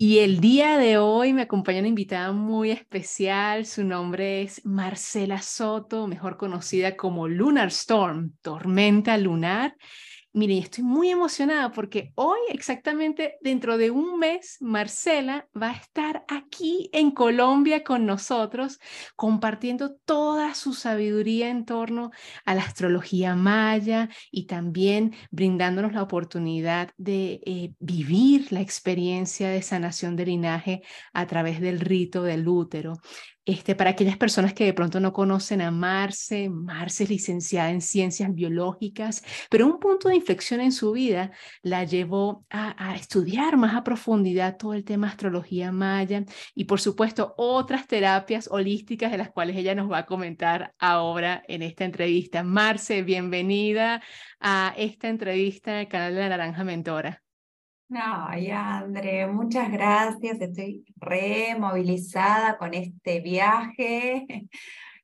Y el día de hoy me acompaña una invitada muy especial. Su nombre es Marcela Soto, mejor conocida como Lunar Storm, tormenta lunar. Mire, estoy muy emocionada porque hoy, exactamente dentro de un mes, Marcela va a estar aquí en Colombia con nosotros, compartiendo toda su sabiduría en torno a la astrología maya y también brindándonos la oportunidad de eh, vivir la experiencia de sanación de linaje a través del rito del útero. Este, para aquellas personas que de pronto no conocen a Marce, Marce es licenciada en ciencias biológicas, pero un punto de inflexión en su vida la llevó a, a estudiar más a profundidad todo el tema astrología maya y por supuesto otras terapias holísticas de las cuales ella nos va a comentar ahora en esta entrevista. Marce, bienvenida a esta entrevista en el canal de la Naranja Mentora. Ay, André, muchas gracias. Estoy removilizada con este viaje,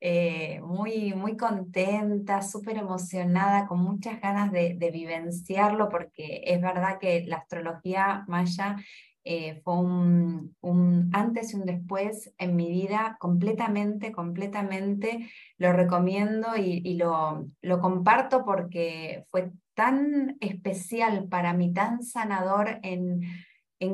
eh, muy, muy contenta, súper emocionada, con muchas ganas de, vivenciarlo, porque es verdad que la astrología maya eh, fue un, antes y un después en mi vida, completamente, completamente. Lo recomiendo y, lo, comparto porque fue tan especial para mí, tan sanador en,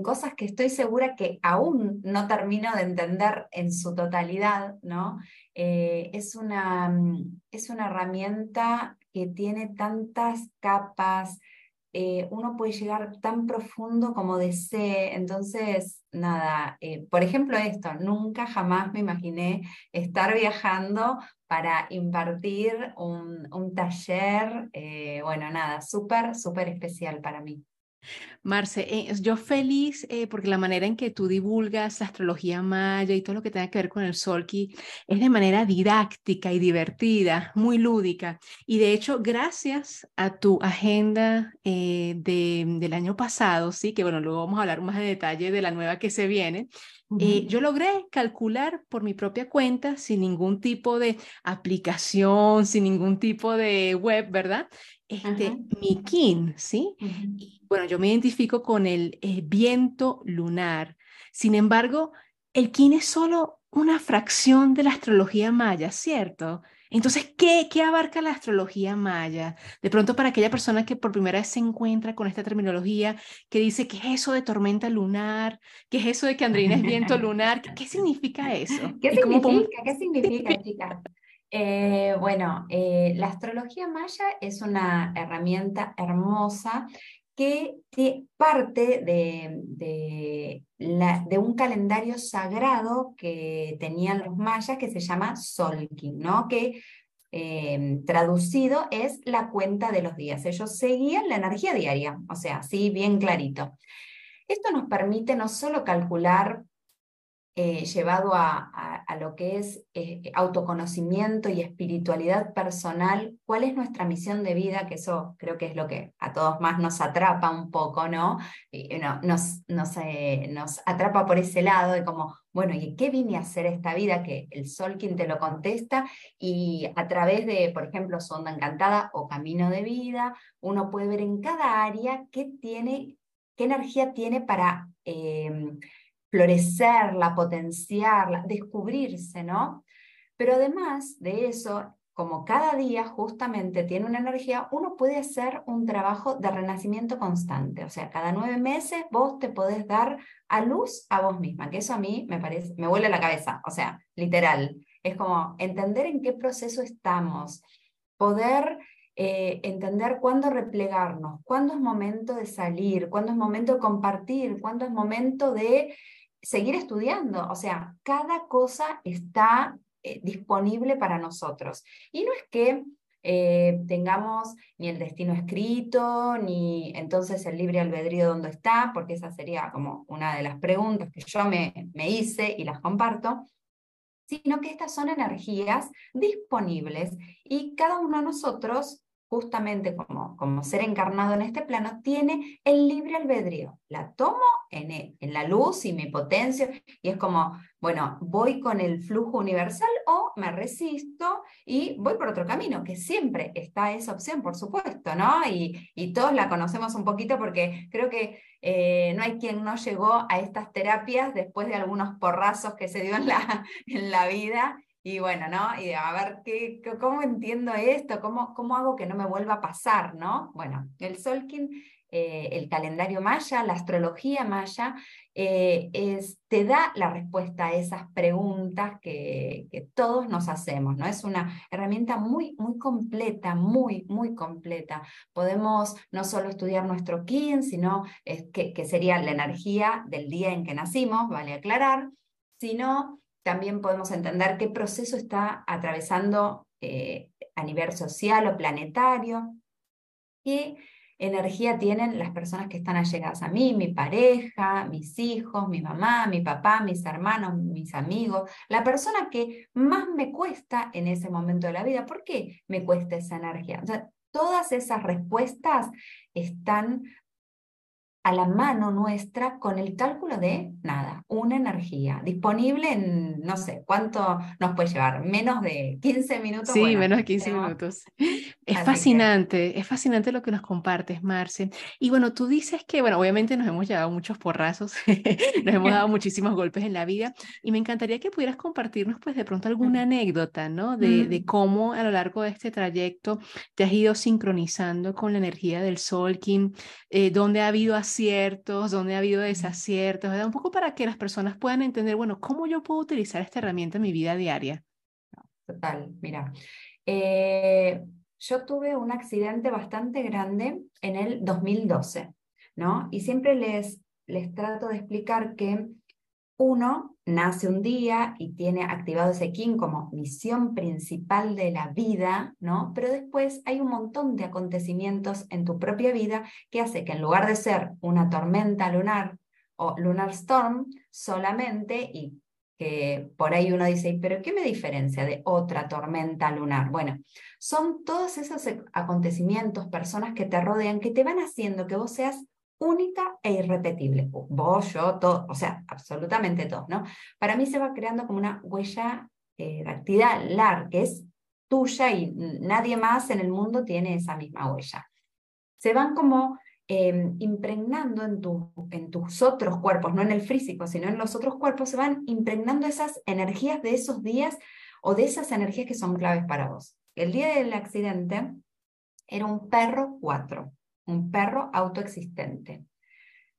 cosas que estoy segura que aún no termino de entender en su totalidad, ¿no? Eh, es, una, es una herramienta que tiene tantas capas, eh, uno puede llegar tan profundo como desee. Entonces, nada, eh, por ejemplo esto, nunca jamás me imaginé estar viajando para impartir un, taller, eh, bueno, nada, súper, súper especial para mí. Marce, eh, yo feliz eh, porque la manera en que tú divulgas la astrología maya y todo lo que tenga que ver con el Solki es de manera didáctica y divertida, muy lúdica. Y de hecho, gracias a tu agenda eh, de, del año pasado, sí, que bueno, luego vamos a hablar más de detalle de la nueva que se viene. yo logré calcular por mi propia cuenta, sin ningún tipo de aplicación, sin ningún tipo de web, ¿verdad? Este, mi kin, ¿sí? bueno, yo me identifico con el eh, viento lunar. Sin embargo, el kin es solo una fracción de la astrología maya, ¿cierto? Entonces, ¿qué, ¿qué abarca la astrología maya? De pronto, para aquella persona que por primera vez se encuentra con esta terminología, que dice, ¿qué es eso de tormenta lunar? ¿Qué es eso de que Andreina es viento lunar? ¿Qué, significa eso? ¿Qué significa? ¿Qué significa, chicas? Eh, bueno, eh, la astrología maya es una herramienta hermosa que, parte de, un calendario sagrado que tenían los mayas que se llama Solkin, ¿no? que em, traducido es la cuenta de los días. Ellos seguían la energía diaria, o sea, así bien clarito. Esto nos permite no solo calcular eh, llevado a, lo que es eh, autoconocimiento y espiritualidad personal, cuál es nuestra misión de vida, que eso creo que es lo que a todos más nos atrapa un poco, ¿no? nos, nos, eh, nos atrapa por ese lado de como, bueno, ¿y qué vine a hacer esta vida? Que el sol quien te lo contesta y a través de, por ejemplo, su onda encantada o camino de vida, uno puede ver en cada área qué tiene, qué energía tiene para florecerla, potenciarla, descubrirse, ¿no? Pero además de eso, como cada día justamente tiene una energía, uno puede hacer un trabajo de renacimiento constante. O sea, cada nueve meses vos te podés dar a luz a vos misma, que eso a mí me parece, me vuelve la cabeza. O sea, literal. Es como entender en qué proceso estamos, poder eh, entender cuándo replegarnos, cuándo es momento de salir, cuándo es momento de compartir, cuándo es momento de seguir estudiando. O sea, cada cosa está eh, disponible para nosotros. Y no es que eh, tengamos ni el destino escrito, ni entonces el libre albedrío dónde está, porque esa sería como una de las preguntas que yo me, me hice y las comparto, sino que estas son energías disponibles y cada uno de nosotros justamente como, como ser encarnado en este plano, tiene el libre albedrío. La tomo en, e, en la luz y me potencio y es como, bueno, voy con el flujo universal o me resisto y voy por otro camino, que siempre está esa opción, por supuesto, ¿no? Y, y todos la conocemos un poquito porque creo que eh, no hay quien no llegó a estas terapias después de algunos porrazos que se dio en la, en la vida y bueno, ¿no? Y a ver, ¿qué, ¿cómo entiendo esto? ¿Cómo, ¿Cómo hago que no me vuelva a pasar, ¿no? Bueno, el Solkin, eh, el calendario maya, la astrología maya, eh, es, te da la respuesta a esas preguntas que, que, todos nos hacemos, ¿no? Es una herramienta muy, muy completa, muy, muy completa. Podemos no solo estudiar nuestro kin, sino que, que sería la energía del día en que nacimos, vale aclarar, sino también podemos entender qué proceso está atravesando eh, a nivel social o planetario, qué energía tienen las personas que están allegadas a mí, mi pareja, mis hijos, mi mamá, mi papá, mis hermanos, mis amigos, la persona que más me cuesta en ese momento de la vida. ¿Por qué me cuesta esa energía? todas esas respuestas están a la mano nuestra con el cálculo de nada, una energía disponible en, no sé, ¿cuánto nos puede llevar? Menos de 15 minutos. Sí, menos de 15 minutos. Es fascinante, es fascinante lo que nos compartes, Marce. Y bueno, tú dices que, bueno, obviamente nos hemos llevado muchos porrazos, nos hemos dado muchísimos golpes en la vida y me encantaría que pudieras compartirnos pues de pronto alguna anécdota, ¿no? De, de cómo a lo largo de este trayecto te has ido sincronizando con la energía del sol, Kim, eh, donde ha habido aciertos, donde ha habido desaciertos, ¿verdad? Un poco para que las personas puedan entender, bueno, ¿cómo yo puedo utilizar esta herramienta en mi vida diaria? Total, mira. Eh, yo tuve un accidente bastante grande en el 2012, ¿no? Y siempre les, les trato de explicar que uno nace un día y tiene activado ese kin como misión principal de la vida, ¿no? Pero después hay un montón de acontecimientos en tu propia vida que hace que en lugar de ser una tormenta lunar o lunar storm solamente y que por ahí uno dice, pero ¿qué me diferencia de otra tormenta lunar? Bueno, son todos esos acontecimientos, personas que te rodean, que te van haciendo que vos seas única e irrepetible. Vos, yo, todo, o sea, absolutamente todo, ¿no? Para mí se va creando como una huella eh, dactilar que es tuya y nadie más en el mundo tiene esa misma huella. Se van como em, impregnando en, tu, en tus otros cuerpos, no en el físico, sino en los otros cuerpos, se van impregnando esas energías de esos días o de esas energías que son claves para vos. El día del accidente era un perro 4 un perro autoexistente.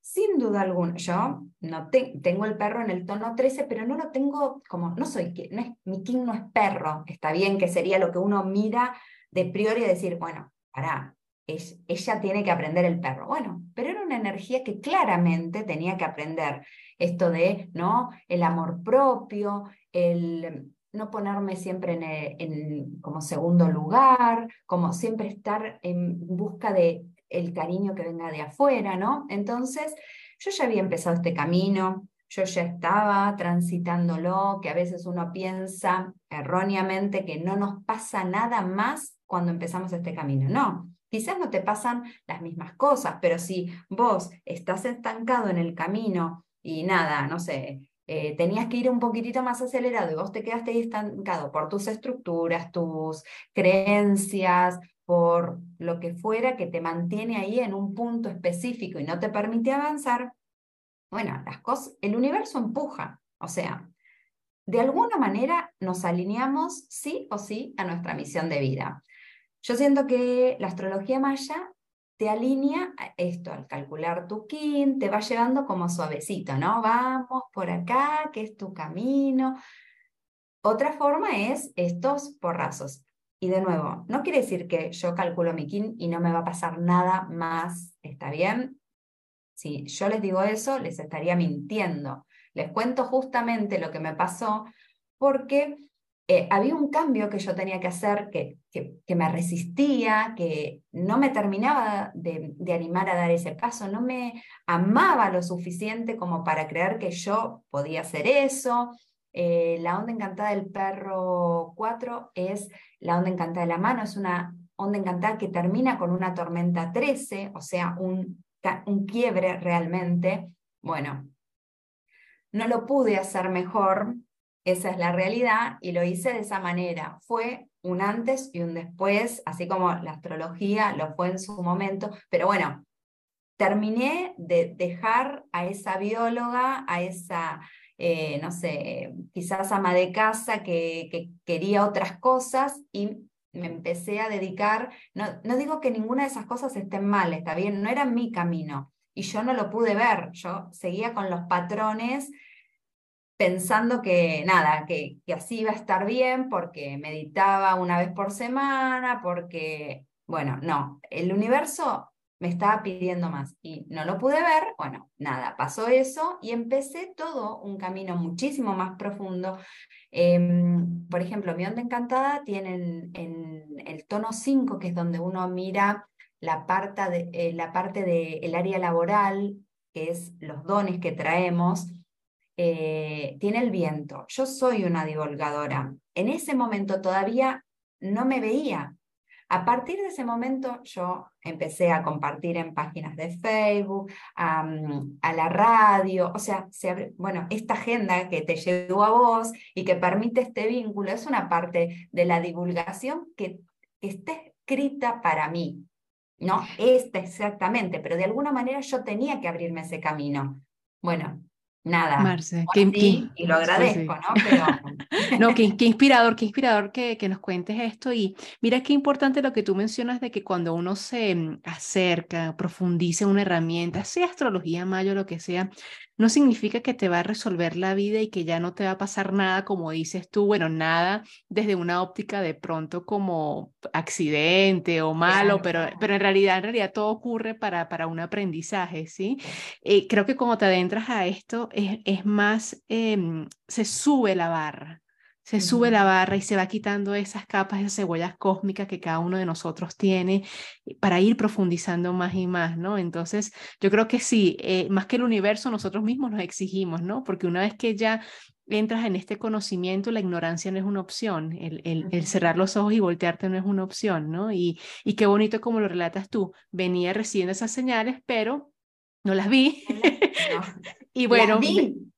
Sin duda alguna, yo no tengo el perro en el tono 13, pero no lo tengo como, no soy, no es, mi king no es perro, está bien que sería lo que uno mira de priori y decir, bueno, para, es, ella tiene que aprender el perro. Bueno, pero era una energía que claramente tenía que aprender esto de, ¿no? El amor propio, el no ponerme siempre en, como segundo lugar, como siempre estar en busca de el cariño que venga de afuera, ¿no? Entonces, yo ya había empezado este camino, yo ya estaba transitándolo, que a veces uno piensa erróneamente que no nos pasa nada más cuando empezamos este camino. No, quizás no te pasan las mismas cosas, pero si vos estás estancado en el camino y nada, no sé, eh, tenías que ir un poquitito más acelerado y vos te quedaste ahí estancado por tus estructuras, tus creencias, por lo que fuera que te mantiene ahí en un punto específico y no te permite avanzar, bueno, las cosas, el universo empuja, o sea, de alguna manera nos alineamos sí o sí a nuestra misión de vida. Yo siento que la astrología maya te alinea a esto, al calcular tu kin, te va llevando como suavecito, ¿no? Vamos por acá, que es tu camino. Otra forma es estos porrazos. Y de nuevo, no quiere decir que yo calculo mi kin y no me va a pasar nada más, ¿está bien? Si yo les digo eso, les estaría mintiendo. Les cuento justamente lo que me pasó porque eh, había un cambio que yo tenía que hacer, que, que, me resistía, que no me terminaba de, de, animar a dar ese paso, no me amaba lo suficiente como para creer que yo podía hacer eso, eh, la onda encantada del perro 4 es la onda encantada de la mano, es una onda encantada que termina con una tormenta 13, o sea, un, un quiebre realmente. Bueno, no lo pude hacer mejor, esa es la realidad, y lo hice de esa manera. Fue un antes y un después, así como la astrología lo fue en su momento, pero bueno, terminé de dejar a esa bióloga, a esa, eh, no sé, quizás ama de casa que, que, quería otras cosas y me empecé a dedicar, no, no digo que ninguna de esas cosas estén mal, está bien, no era mi camino y yo no lo pude ver, yo seguía con los patrones pensando que nada, que, que, así iba a estar bien porque meditaba una vez por semana, porque, bueno, no, el universo me estaba pidiendo más y no lo pude ver, bueno, nada, pasó eso y empecé todo un camino muchísimo más profundo. Em, por ejemplo, mi onda encantada tiene en, el tono 5, que es donde uno mira la parte del de, eh, la parte de área laboral, que es los dones que traemos, eh, tiene el viento. Yo soy una divulgadora. En ese momento todavía no me veía. A partir de ese momento yo empecé a compartir en páginas de Facebook, a, la radio, o sea, bueno, esta agenda que te llegó a vos y que permite este vínculo es una parte de la divulgación que, que está escrita para mí. No, esta exactamente, pero de alguna manera yo tenía que abrirme ese camino. Bueno, nada. Marce, qué, y lo agradezco, ¿no? Pero... no, qué, inspirador, qué inspirador que, que, nos cuentes esto. Y mira qué importante lo que tú mencionas de que cuando uno se mm, acerca, profundiza en una herramienta, sea astrología, mayo, lo que sea, no significa que te va a resolver la vida y que ya no te va a pasar nada, como dices tú, bueno, nada desde una óptica de pronto como accidente o malo, pero, pero en realidad, en realidad todo ocurre para, para un aprendizaje, ¿sí? Eh, creo que cuando te adentras a esto es, es más, em, se sube la barra, se sube la barra y se va quitando esas capas, esas cebollas cósmicas que cada uno de nosotros tiene eh, para ir profundizando más y más, ¿no? Entonces, yo creo que sí, eh, más que el universo, nosotros mismos nos exigimos, ¿no? Porque una vez que ya entras en este conocimiento, la ignorancia no es una opción, el, el, cerrar los ojos y voltearte no es una opción, ¿no? Y, y qué bonito como lo relatas tú, venía recibiendo esas señales, pero no las vi. y bueno,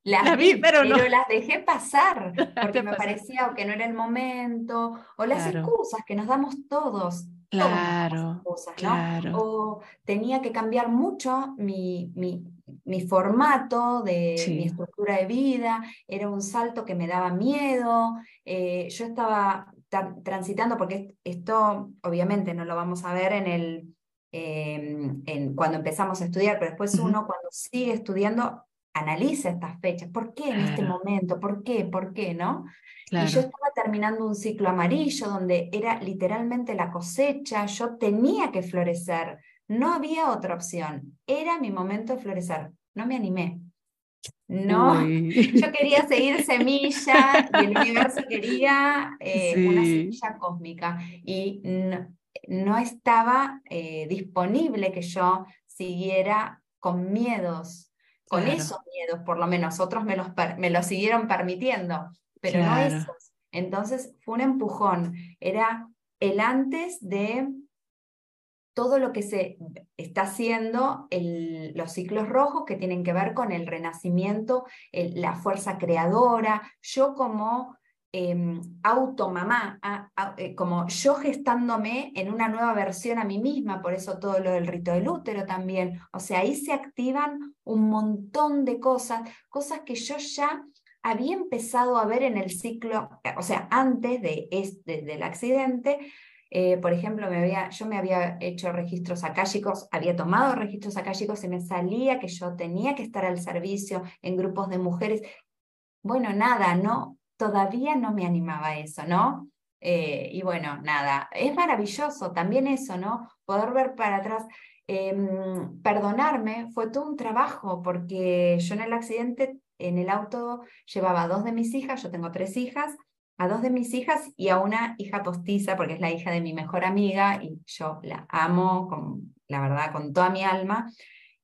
las vi, pero, las dejé pasar porque me parecía o que no era el momento, o las excusas que nos damos todos. Claro, claro. O tenía que cambiar mucho mi, mi, mi formato de mi estructura de vida, era un salto que me daba miedo, eh, yo estaba transitando, porque esto obviamente no lo vamos a ver en el, em, en, cuando empezamos a estudiar, pero después uno cuando sigue estudiando analiza estas fechas, ¿por qué en este momento? ¿Por qué? ¿Por qué? ¿No? Y yo estaba terminando un ciclo amarillo donde era literalmente la cosecha, yo tenía que florecer, no había otra opción, era mi momento de florecer, no me animé. No, yo quería seguir semilla y el universo quería eh, una semilla cósmica y no, estaba eh, disponible que yo siguiera con miedos con esos miedos, por lo menos otros me los, me los siguieron permitiendo, pero no esos. Entonces fue un empujón, era el antes de todo lo que se está haciendo los ciclos rojos que tienen que ver con el renacimiento, la fuerza creadora, yo como eh, automamá, como yo gestándome en una nueva versión a mí misma, por eso todo lo del rito del útero también. O sea, ahí se activan un montón de cosas, cosas que yo ya había empezado a ver en el ciclo, o sea, antes de este, del accidente. Eh, por ejemplo, me había, yo me había hecho registros akáshicos, había tomado registros akáshicos y me salía que yo tenía que estar al servicio en grupos de mujeres. Bueno, nada, no, todavía no me animaba a eso, ¿no? Eh, y bueno, nada, es maravilloso también eso, ¿no? Poder ver para atrás. Em, perdonarme fue todo un trabajo porque yo en el accidente, en el auto, llevaba a dos de mis hijas, yo tengo tres hijas, a dos de mis hijas y a una hija postiza, porque es la hija de mi mejor amiga y yo la amo, con, la verdad, con toda mi alma.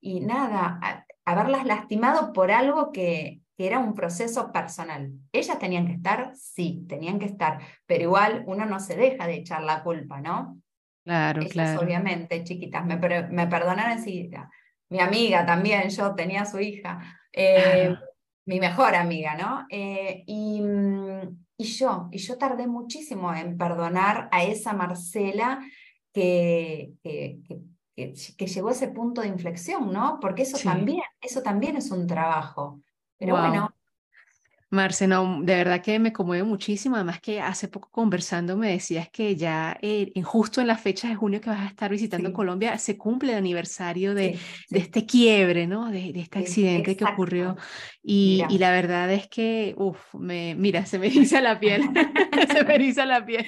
Y nada, haberlas lastimado por algo que, era un proceso personal. Ellas tenían que estar, sí, tenían que estar, pero igual uno no se deja de echar la culpa, ¿no? Claro, claro. Obviamente, chiquitas, me, me perdonaron enseguida. Mi amiga también, yo tenía su hija, eh, mi mejor amiga, ¿no? Eh, y, y, yo, y yo tardé muchísimo en perdonar a esa Marcela que, que, que, llegó a ese punto de inflexión, ¿no? Porque eso, también, eso también es un trabajo. Pero bueno, Marce, no, de verdad que me conmueve muchísimo. Además que hace poco conversando me decías que ya eh, justo en las fechas de junio que vas a estar visitando Colombia se cumple el aniversario de, de este quiebre, ¿no? De, de este accidente que ocurrió. Y, y, la verdad es que, uff, me, mira, se me eriza la piel. se me eriza la piel.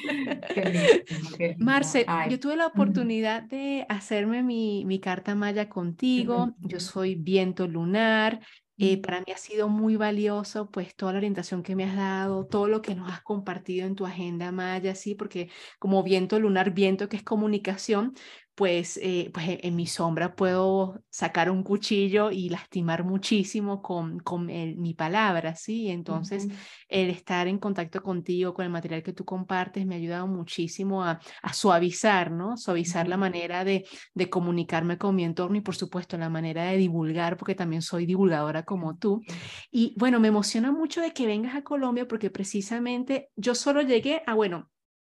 Marce, yo tuve la oportunidad de hacerme mi, mi carta maya contigo. Yo soy viento lunar. Eh, para mí ha sido muy valioso, pues, toda la orientación que me has dado, todo lo que nos has compartido en tu agenda Maya, sí, porque como viento lunar, viento que es comunicación, pues, eh, pues e, en mi sombra puedo sacar un cuchillo y lastimar muchísimo con, con mi palabra, ¿sí? Entonces, el estar en contacto contigo, con el material que tú compartes, me ha ayudado muchísimo a, a suavizar, ¿no? Suavizar la manera de, de comunicarme con mi entorno y, por supuesto, la manera de divulgar, porque también soy divulgadora como tú. Y bueno, me emociona mucho de que vengas a Colombia porque precisamente yo solo llegué a, bueno,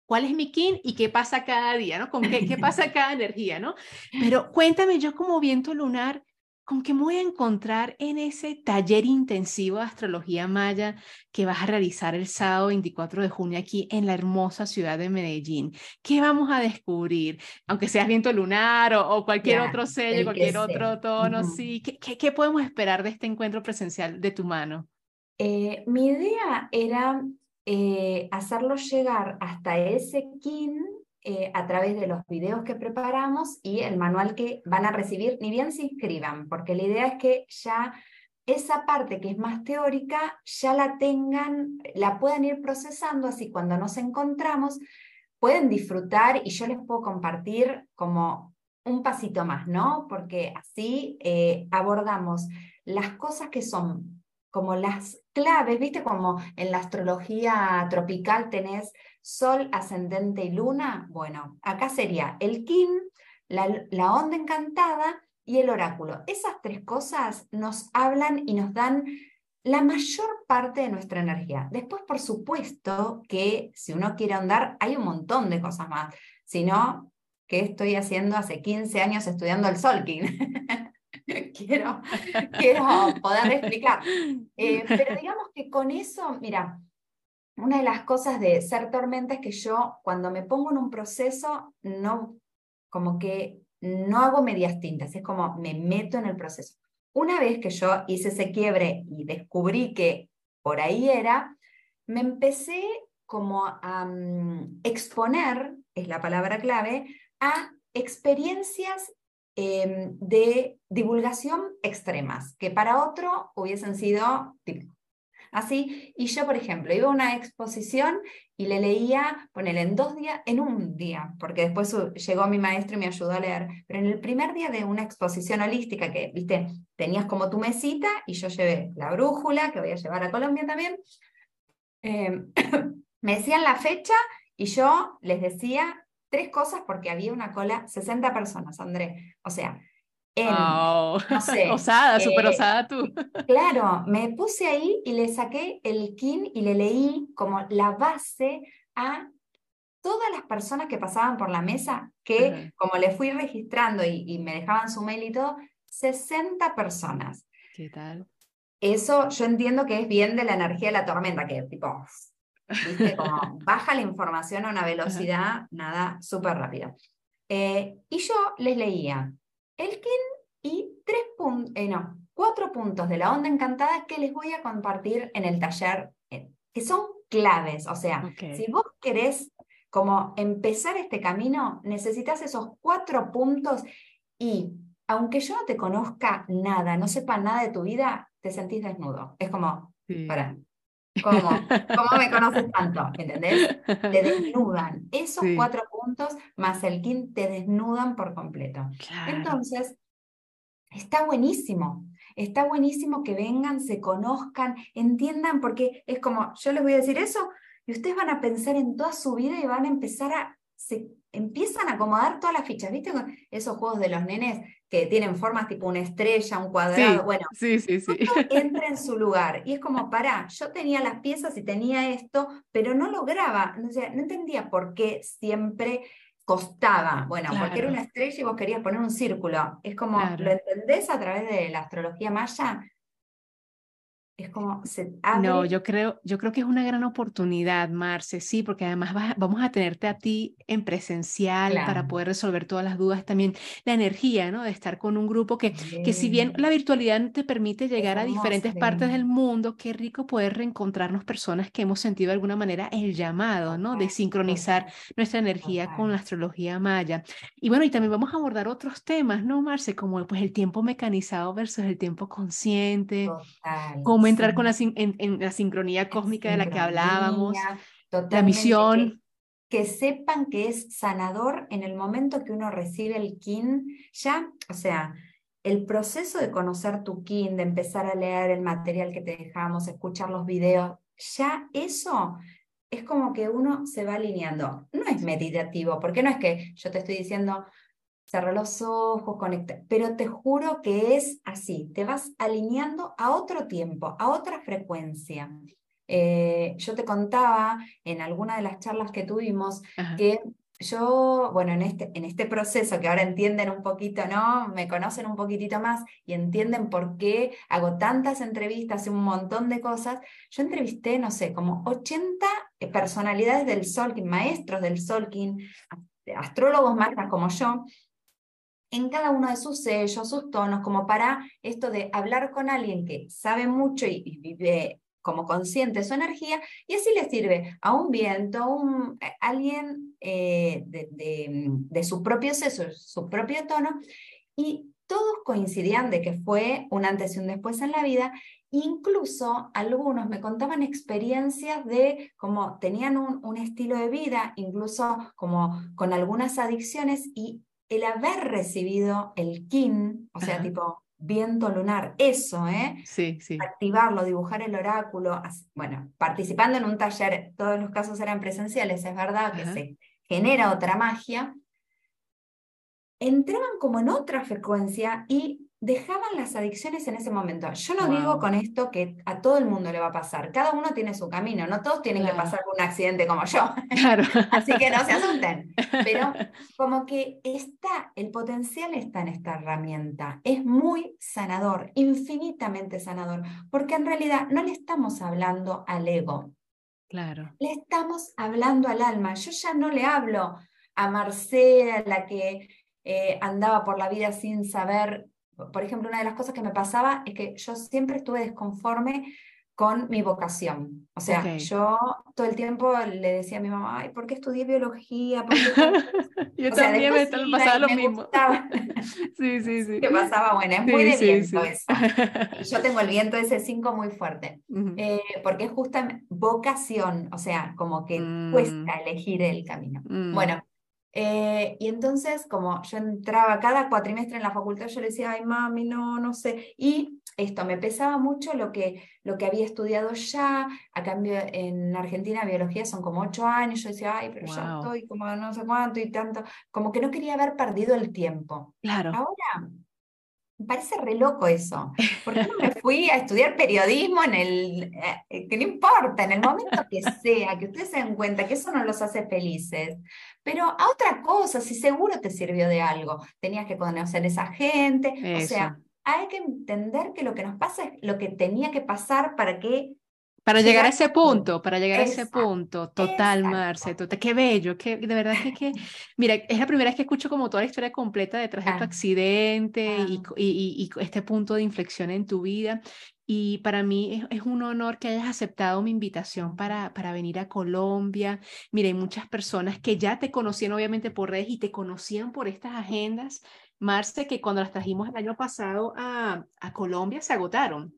cuál es mi kin y qué pasa cada día, ¿no? Con qué, qué pasa cada energía, ¿no? Pero cuéntame yo como viento lunar, ¿con qué me voy a encontrar en ese taller intensivo de astrología maya que vas a realizar el sábado 24 de junio aquí en la hermosa ciudad de Medellín? ¿Qué vamos a descubrir? Aunque seas viento lunar o, cualquier otro sello, cualquier otro tono, sí. ¿Qué, ¿Qué, podemos esperar de este encuentro presencial de tu mano? Eh, mi idea era eh, hacerlo llegar hasta ese kin eh, a través de los videos que preparamos y el manual que van a recibir, ni bien se inscriban, porque la idea es que ya esa parte que es más teórica ya la tengan, la puedan ir procesando, así cuando nos encontramos pueden disfrutar y yo les puedo compartir como un pasito más, ¿no? Porque así eh, abordamos las cosas que son como las claves, viste como en la astrología tropical tenés sol, ascendente y luna, bueno, acá sería el kin, la, onda encantada y el oráculo. Esas tres cosas nos hablan y nos dan la mayor parte de nuestra energía. Después, por supuesto, que si uno quiere andar, hay un montón de cosas más. Si no, ¿qué estoy haciendo hace 15 años estudiando el Solkin? quiero, poder explicar. Eh, pero digamos que con eso, mira, una de las cosas de ser tormenta es que yo cuando me pongo en un proceso, no, como que no hago medias tintas, es como me meto en el proceso. Una vez que yo hice ese quiebre y descubrí que por ahí era, me empecé como a mm, exponer, es la palabra clave, a experiencias Em, de divulgación extremas, que para otro hubiesen sido típicos. Así, y yo, por ejemplo, iba a una exposición y le leía, ponele en dos días, en un día, porque después llegó mi maestro y me ayudó a leer, pero en el primer día de una exposición holística que, viste, tenías como tu mesita y yo llevé la brújula, que voy a llevar a Colombia también, em, me decían la fecha y yo les decía tres cosas porque había una cola, 60 personas, André. O sea, en, osada, súper eh, osada tú. Claro, me puse ahí y le saqué el kin y le leí como la base a todas las personas que pasaban por la mesa, que como le fui registrando y, y, me dejaban su mail y todo, 60 personas. ¿Qué tal? Eso yo entiendo que es bien de la energía de la tormenta, que tipo, como baja la información a una velocidad, nada, súper rápida. Eh, y yo les leía el kin y tres puntos, eh, no, cuatro puntos de la onda encantada que les voy a compartir en el taller, eh, que son claves. O sea, si vos querés como empezar este camino, necesitas esos cuatro puntos y aunque yo no te conozca nada, no sepa nada de tu vida, te sentís desnudo. Es como, para, ¿Cómo? ¿Cómo me conoces tanto? ¿Entendés? Te desnudan. Esos cuatro puntos más el kin te desnudan por completo. Entonces, está buenísimo. Está buenísimo que vengan, se conozcan, entiendan, porque es como, yo les voy a decir eso, y ustedes van a pensar en toda su vida y van a empezar a, se, empiezan a acomodar todas las fichas, ¿viste? Esos juegos de los nenes que tienen formas tipo una estrella, un cuadrado, bueno, sí, sí, sí. entra en su lugar. Y es como, pará, yo tenía las piezas y tenía esto, pero no lograba, no, no entendía por qué siempre costaba. Bueno, porque era una estrella y vos querías poner un círculo. Es como, ¿lo entendés a través de la astrología maya? Es como se No, yo creo, yo creo que es una gran oportunidad, Marce, sí, porque además vamos a tenerte a ti en presencial para poder resolver todas las dudas. También la energía, ¿no? De estar con un grupo que, que si bien la virtualidad te permite llegar a diferentes partes del mundo, qué rico poder reencontrarnos personas que hemos sentido de alguna manera el llamado, ¿no? De sincronizar nuestra energía con la astrología maya. Y bueno, y también vamos a abordar otros temas, ¿no, Marce? Como pues el tiempo mecanizado versus el tiempo consciente. Total entrar con la, en, la sincronía cósmica de la que hablábamos, la misión. Que, sepan que es sanador en el momento que uno recibe el kin, ya, o sea, el proceso de conocer tu kin, de empezar a leer el material que te dejamos, escuchar los videos, ya eso es como que uno se va alineando. No es meditativo, porque no es que yo te estoy diciendo, cerra los ojos, conecta, pero te juro que es así, te vas alineando a otro tiempo, a otra frecuencia. Eh, yo te contaba en alguna de las charlas que tuvimos que yo, bueno, en este, en este proceso que ahora entienden un poquito, ¿no? Me conocen un poquitito más y entienden por qué hago tantas entrevistas y un montón de cosas. Yo entrevisté, no sé, como 80 personalidades del Solkin, maestros del Solkin, astrólogos más como yo, en cada uno de sus sellos, sus tonos, como para esto de hablar con alguien que sabe mucho y, vive como consciente de su energía, y así le sirve a un viento, a un, alguien eh, de, su propio seso, su propio tono, y todos coincidían de que fue un antes y un después en la vida, Incluso algunos me contaban experiencias de cómo tenían un, un, estilo de vida, incluso como con algunas adicciones y el haber recibido el kin, o sea, tipo viento lunar, eso, ¿eh? Sí, sí. Activarlo, dibujar el oráculo, bueno, participando en un taller, todos los casos eran presenciales, es verdad que se genera otra magia, entraban como en otra frecuencia y dejaban las adicciones en ese momento. Yo no digo con esto que a todo el mundo le va a pasar. Cada uno tiene su camino. No todos tienen que pasar por un accidente como yo. Claro. Así que no se asusten. Pero como que está, el potencial está en esta herramienta. Es muy sanador, infinitamente sanador, porque en realidad no le estamos hablando al ego. Claro. Le estamos hablando al alma. Yo ya no le hablo a Marcela, la que eh, andaba por la vida sin saber por ejemplo, una de las cosas que me pasaba es que yo siempre estuve desconforme con mi vocación. O sea, yo todo el tiempo le decía a mi mamá, ay, ¿por qué estudié biología? yo también me pasaba lo mismo. sí, sí, sí. ¿Qué pasaba? Bueno, es muy de viento eso. yo tengo el viento ese 5 muy fuerte, eh, porque es justamente vocación, o sea, como que cuesta mm. elegir el camino. Mm. Bueno, eh, y entonces, como yo entraba cada cuatrimestre en la facultad, yo le decía, ay, mami, no, no sé. Y esto, me pesaba mucho lo que, lo que había estudiado ya. A cambio, en Argentina, biología son como ocho años. Yo decía, ay, pero ya estoy como no sé cuánto y tanto. Como que no quería haber perdido el tiempo. Claro. Ahora, me parece re loco eso. porque no me fui a estudiar periodismo en el, eh, que no importa, en el momento que sea, que ustedes se den cuenta que eso no los hace felices, pero a otra cosa, si seguro te sirvió de algo, tenías que conocer a esa gente, o sea, hay que entender que lo que nos pasa es lo que tenía que pasar para que para llegar a ese punto, para llegar a ese punto, total, Marce, total, qué bello, que de verdad que, que, mira, es la primera vez que escucho como toda la historia completa detrás de tu ah. accidente y, y, y, este punto de inflexión en tu vida. Y para mí es, es, un honor que hayas aceptado mi invitación para, para venir a Colombia. Mira, hay muchas personas que ya te conocían obviamente por redes y te conocían por estas agendas, Marce, que cuando las trajimos el año pasado a, a Colombia se agotaron.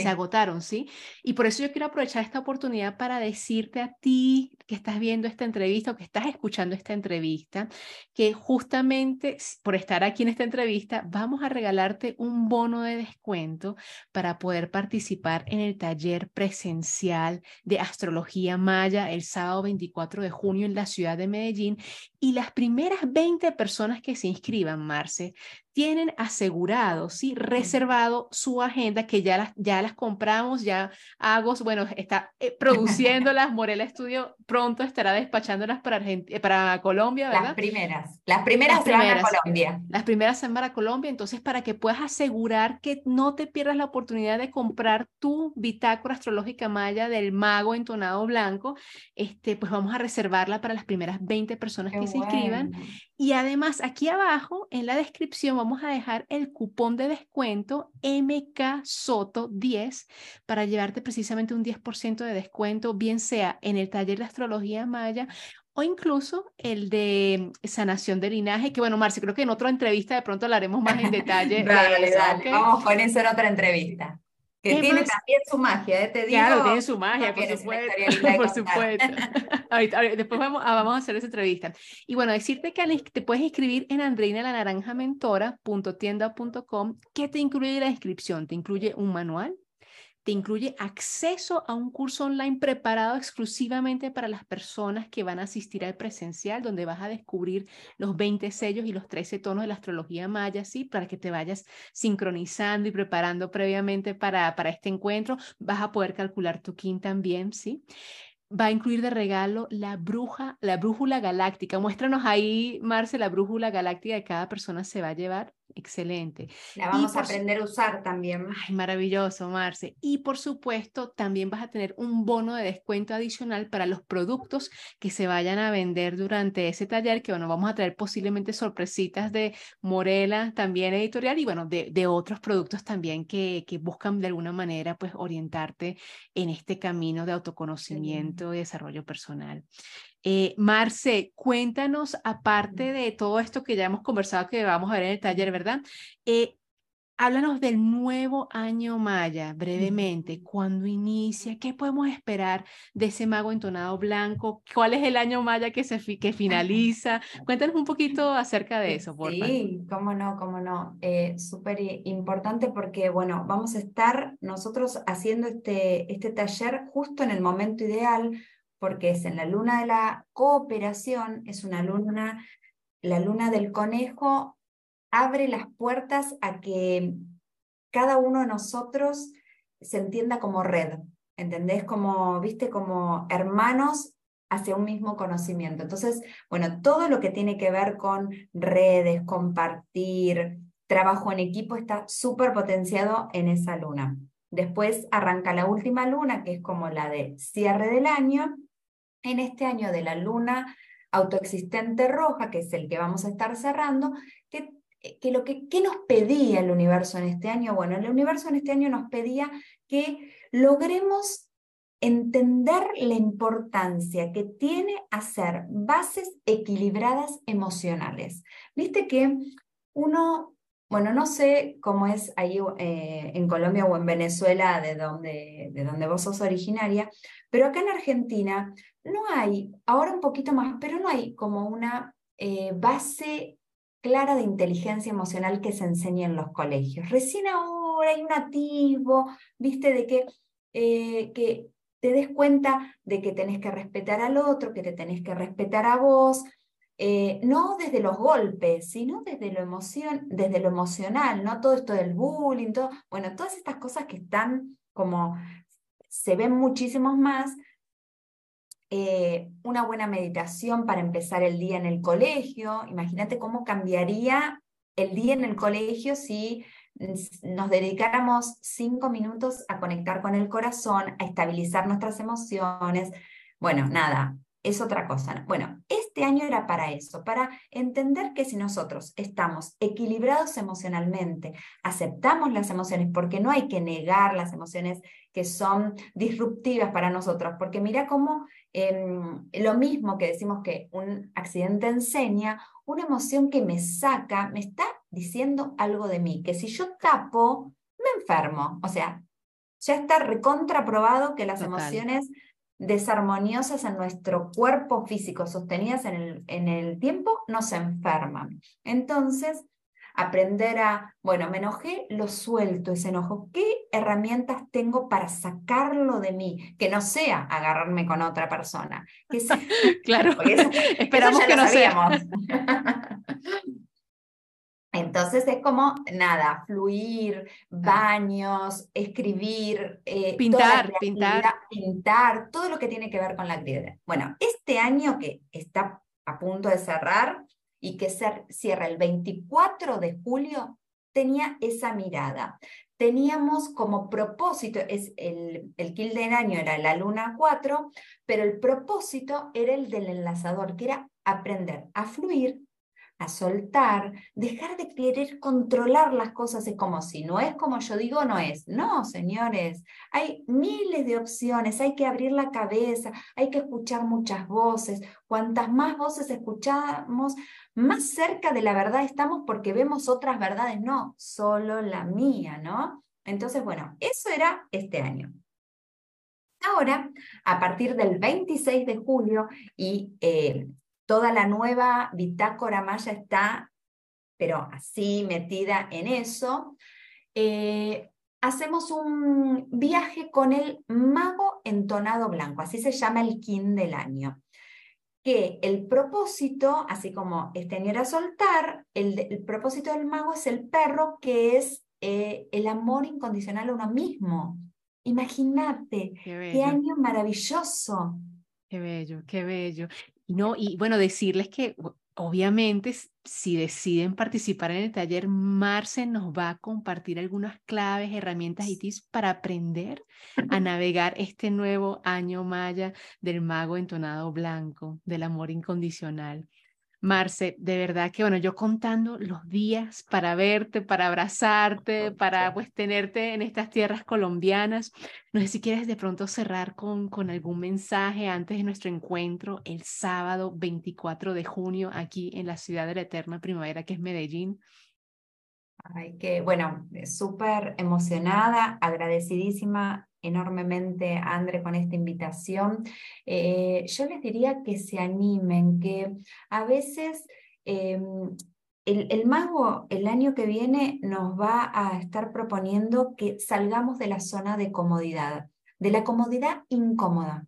Se agotaron, ¿sí? Y por eso yo quiero aprovechar esta oportunidad para decirte a ti que estás viendo esta entrevista o que estás escuchando esta entrevista, que justamente por estar aquí en esta entrevista vamos a regalarte un bono de descuento para poder participar en el taller presencial de astrología maya el sábado 24 de junio en la ciudad de Medellín Y las primeras 20 personas que se inscriban, Marce, tienen asegurado, ¿sí? reservado su agenda, que ya las, ya las compramos, ya hago, bueno, está eh, produciéndolas, Morela Estudio pronto estará despachándolas para, eh, para Colombia, ¿verdad? Las primeras, las primeras, las primeras van a Colombia. Las primeras se van para Colombia, entonces para que puedas asegurar que no te pierdas la oportunidad de comprar tu bitácora astrológica maya del mago entonado blanco, este, pues vamos a reservarla para las primeras 20 personas que se inscriban. Y además aquí abajo en la descripción vamos a dejar el cupón de descuento MK Soto 10 para llevarte precisamente un 10% de descuento, bien sea en el taller de astrología maya o incluso el de sanación de linaje, que bueno, Marce, creo que en otra entrevista de pronto hablaremos más en detalle. dale, dale, vamos con eso en otra entrevista. Que tiene también su magia, ¿eh? te digo. Claro, tiene su magia, por supuesto. por supuesto. después vamos, ah, vamos a hacer esa entrevista. Y bueno, decirte que te puedes inscribir en andreinalaranjamentora.tienda.com, que te incluye la inscripción, te incluye un manual, te incluye acceso a un curso online preparado exclusivamente para las personas que van a asistir al presencial, donde vas a descubrir los 20 sellos y los 13 tonos de la astrología maya, ¿sí? Para que te vayas sincronizando y preparando previamente para, para este encuentro. Vas a poder calcular tu kin también, ¿sí? va a incluir de regalo la bruja, la brújula galáctica. Muéstranos ahí, Marce, la brújula galáctica que cada persona se va a llevar. Excelente. La vamos a aprender a usar también. Ay, maravilloso, Marce. Y por supuesto, también vas a tener un bono de descuento adicional para los productos que se vayan a vender durante ese taller, que bueno, vamos a traer posiblemente sorpresitas de Morela, también editorial, y bueno, de, de otros productos también que, que, buscan de alguna manera pues orientarte en este camino de autoconocimiento y desarrollo personal. Eh, Marce, cuéntanos, aparte de todo esto que ya hemos conversado, que vamos a ver en el taller, ¿verdad? Eh, háblanos del nuevo año maya, brevemente. ¿Cuándo inicia? ¿Qué podemos esperar de ese mago entonado blanco? ¿Cuál es el año maya que, se que finaliza? Cuéntanos un poquito acerca de eso, por favor. Sí, cómo no, cómo no. Eh, Súper importante porque, bueno, vamos a estar nosotros haciendo este, este taller justo en el momento ideal porque es en la luna de la cooperación, es una luna, la luna del conejo abre las puertas a que cada uno de nosotros se entienda como red, ¿entendés? Como, viste, como hermanos hacia un mismo conocimiento. Entonces, bueno, todo lo que tiene que ver con redes, compartir, trabajo en equipo está súper potenciado en esa luna. Después arranca la última luna, que es como la de cierre del año, en este año de la luna autoexistente roja, que es el que vamos a estar cerrando, que, lo que ¿qué nos pedía el universo en este año? Bueno, el universo en este año nos pedía que logremos entender la importancia que tiene hacer bases equilibradas emocionales. Viste que uno, bueno, no sé cómo es ahí eh, en Colombia o en Venezuela, de donde, de donde vos sos originaria, pero acá en Argentina no hay, ahora un poquito más, pero no hay como una eh, base clara de inteligencia emocional que se enseña en los colegios. Recién ahora hay un atisbo, viste, de que, eh, que te des cuenta de que tenés que respetar al otro, que te tenés que respetar a vos, eh, no desde los golpes, sino desde lo, emoción, desde lo emocional, ¿no? Todo esto del bullying, todo, bueno, todas estas cosas que están como, se ven muchísimos más, eh, una buena meditación para empezar el día en el colegio. Imagínate cómo cambiaría el día en el colegio si nos dedicáramos cinco minutos a conectar con el corazón, a estabilizar nuestras emociones. Bueno, nada, es otra cosa. Bueno, este año era para eso, para entender que si nosotros estamos equilibrados emocionalmente, aceptamos las emociones, porque no hay que negar las emociones que son disruptivas para nosotros, porque mira cómo em, lo mismo que decimos que un accidente enseña, una emoción que me saca, me está diciendo algo de mí, que si yo tapo, me enfermo. O sea, ya está recontraprobado que las emociones desarmoniosas en nuestro cuerpo físico, sostenidas en el, en el tiempo, nos enferman. Entonces, aprender a, bueno, me enojé, lo suelto ese enojo. ¿Qué herramientas tengo para sacarlo de mí? Que no sea agarrarme con otra persona. claro, esperamos que no sea. Entonces es como, nada, fluir, baños, escribir, eh, pintar, pintar. Pintar, todo lo que tiene que ver con la actividad. Bueno, este año que está a punto de cerrar y que cierra el 24 de julio, tenía esa mirada. Teníamos como propósito, es el, el kill del año era la luna 4, pero el propósito era el del enlazador, que era aprender a fluir a soltar, dejar de querer controlar las cosas. Es como si no es como yo digo, no es. No, señores, hay miles de opciones, hay que abrir la cabeza, hay que escuchar muchas voces. Cuantas más voces escuchamos, más cerca de la verdad estamos porque vemos otras verdades, no solo la mía, ¿no? Entonces, bueno, eso era este año. Ahora, a partir del 26 de julio y eh, toda la nueva bitácora maya está, pero así metida en eso. Eh, hacemos un viaje con el mago entonado blanco, así se llama el kin del año. Que el propósito, así como este año era soltar, el, propósito del mago es el perro, que es eh, el amor incondicional a uno mismo. Imagínate, qué año maravilloso. Qué bello, qué bello. No, y bueno, decirles que obviamente si deciden participar en el taller, Marce nos va a compartir algunas claves, herramientas y tips para aprender a navegar este nuevo año maya del mago entonado blanco, del amor incondicional. Marce, de verdad que bueno, yo contando los días para verte, para abrazarte, para pues tenerte en estas tierras colombianas. No sé si quieres de pronto cerrar con, con algún mensaje antes de nuestro encuentro el sábado 24 de junio aquí en la ciudad de la eterna primavera que es Medellín. Ay, que bueno, súper emocionada, agradecidísima enormemente, André, con esta invitación. Eh, yo les diría que se animen, que a veces el, el, mago el año que viene nos va a estar proponiendo que salgamos de la zona de comodidad, de la comodidad incómoda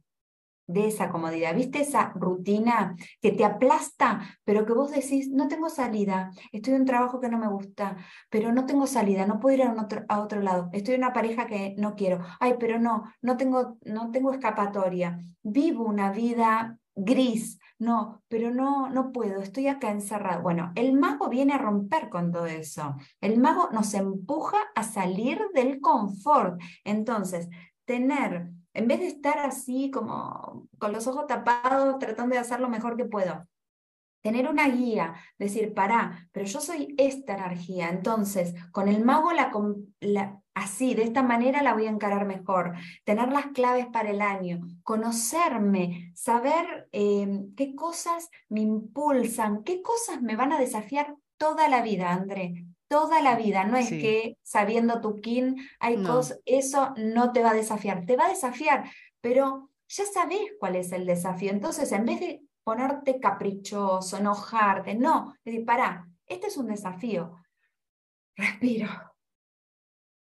de esa comodidad. ¿Viste esa rutina que te aplasta, pero que vos decís, no tengo salida, estoy en un trabajo que no me gusta, pero no tengo salida, no puedo ir a otro, a otro lado, estoy en una pareja que no quiero, ay, pero no, no tengo, no tengo escapatoria, vivo una vida gris, no, pero no, no puedo, estoy acá encerrado. Bueno, el mago viene a romper con todo eso. El mago nos empuja a salir del confort. Entonces, tener en vez de estar así como con los ojos tapados tratando de hacer lo mejor que puedo, tener una guía, decir, pará, pero yo soy esta energía, entonces con el mago la, así, de esta manera la voy a encarar mejor, tener las claves para el año, conocerme, saber em, qué cosas me impulsan, qué cosas me van a desafiar toda la vida, André, toda la vida, no es que sabiendo tu kin hay cosas, eso no te va a desafiar, te va a desafiar, pero ya sabes cuál es el desafío. Entonces, en vez de ponerte caprichoso, enojarte, no, decir, para, este es un desafío. Respiro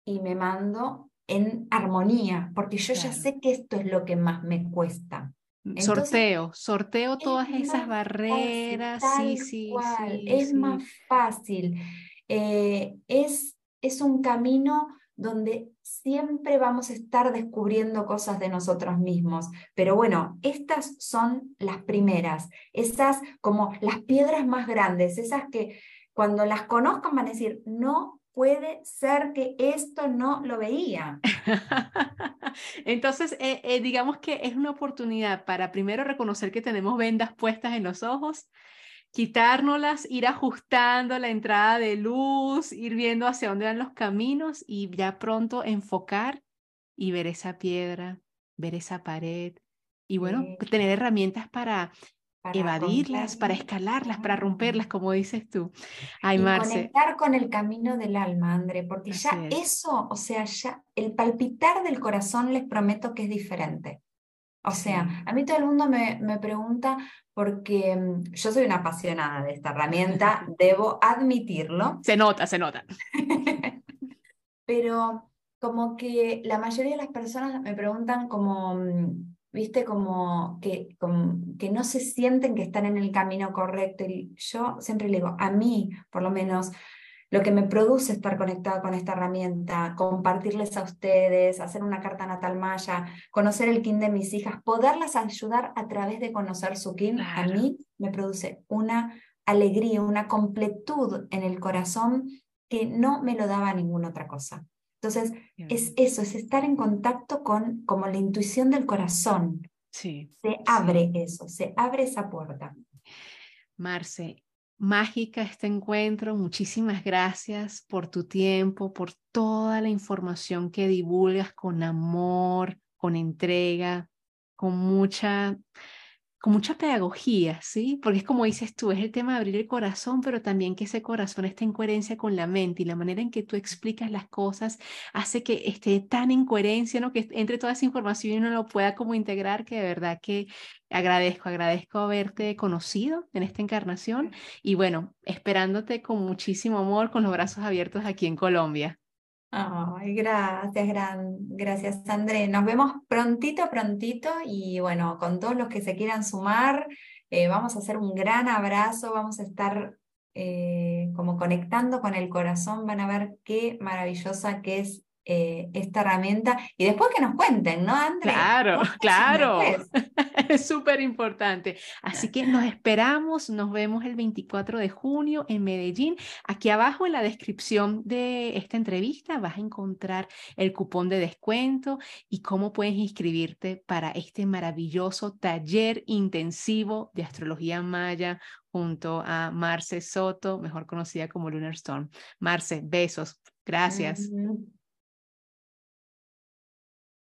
y me mando en armonía, porque yo ya sé que esto es lo que más me cuesta. Mm, sorteo, sorteo todas esas barreras, sí, sí, sí, Es más fácil. Eh, es, es un camino donde siempre vamos a estar descubriendo cosas de nosotros mismos. Pero bueno, estas son las primeras, esas como las piedras más grandes, esas que cuando las conozcan van a decir, no puede ser que esto no lo veía. Entonces, eh, eh, digamos que es una oportunidad para primero reconocer que tenemos vendas puestas en los ojos, quitárnoslas, ir ajustando la entrada de luz, ir viendo hacia dónde van los caminos y ya pronto enfocar y ver esa piedra, ver esa pared y bueno, tener herramientas para, evadirlas, para escalarlas, para romperlas, como dices tú. Ay, y conectar con el camino del alma, André, porque ya eso, o sea, ya el palpitar del corazón les prometo que es diferente. O sea, a mí todo el mundo me, me, pregunta porque mm, yo soy una apasionada de esta herramienta, debo admitirlo. Se nota, se nota. Pero como que la mayoría de las personas me preguntan como, mm, viste, como que, como que no se sienten que están en el camino correcto. Y yo siempre le digo, a mí, por lo menos, lo que me produce estar conectada con esta herramienta, compartirles a ustedes, hacer una carta natal maya, conocer el kin de mis hijas, poderlas ayudar a través de conocer su kin, a mí me produce una alegría, una completud en el corazón que no me lo daba ninguna otra cosa. Entonces, es eso, es estar en contacto con como la intuición del corazón. Sí. Se abre eso, se abre esa puerta. Marce, mágica este encuentro. Muchísimas gracias por tu tiempo, por toda la información que divulgas con amor, con entrega, con mucha con mucha pedagogía, ¿sí? Porque es como dices tú, es el tema de abrir el corazón, pero también que ese corazón esté en coherencia con la mente y la manera en que tú explicas las cosas hace que esté tan en coherencia, ¿no? Que entre toda esa información y uno lo pueda como integrar, que de verdad que agradezco, agradezco haberte conocido en esta encarnación y bueno, esperándote con muchísimo amor, con los brazos abiertos aquí en Colombia. Gracias, gran, gracias, André. Nos vemos prontito, prontito y bueno, con todos los que se quieran sumar, eh, vamos a hacer un gran abrazo, vamos a estar eh, como conectando con el corazón, van a ver qué maravillosa que es eh, esta herramienta y después que nos cuenten, ¿no, André? Claro, claro. es súper importante. Así que nos esperamos, nos vemos el 24 de junio en Medellín. Aquí abajo en la descripción de esta entrevista vas a encontrar el cupón de descuento y cómo puedes inscribirte para este maravilloso taller intensivo de astrología maya junto a Marce Soto, mejor conocida como Lunar Storm. Marce, besos. Gracias.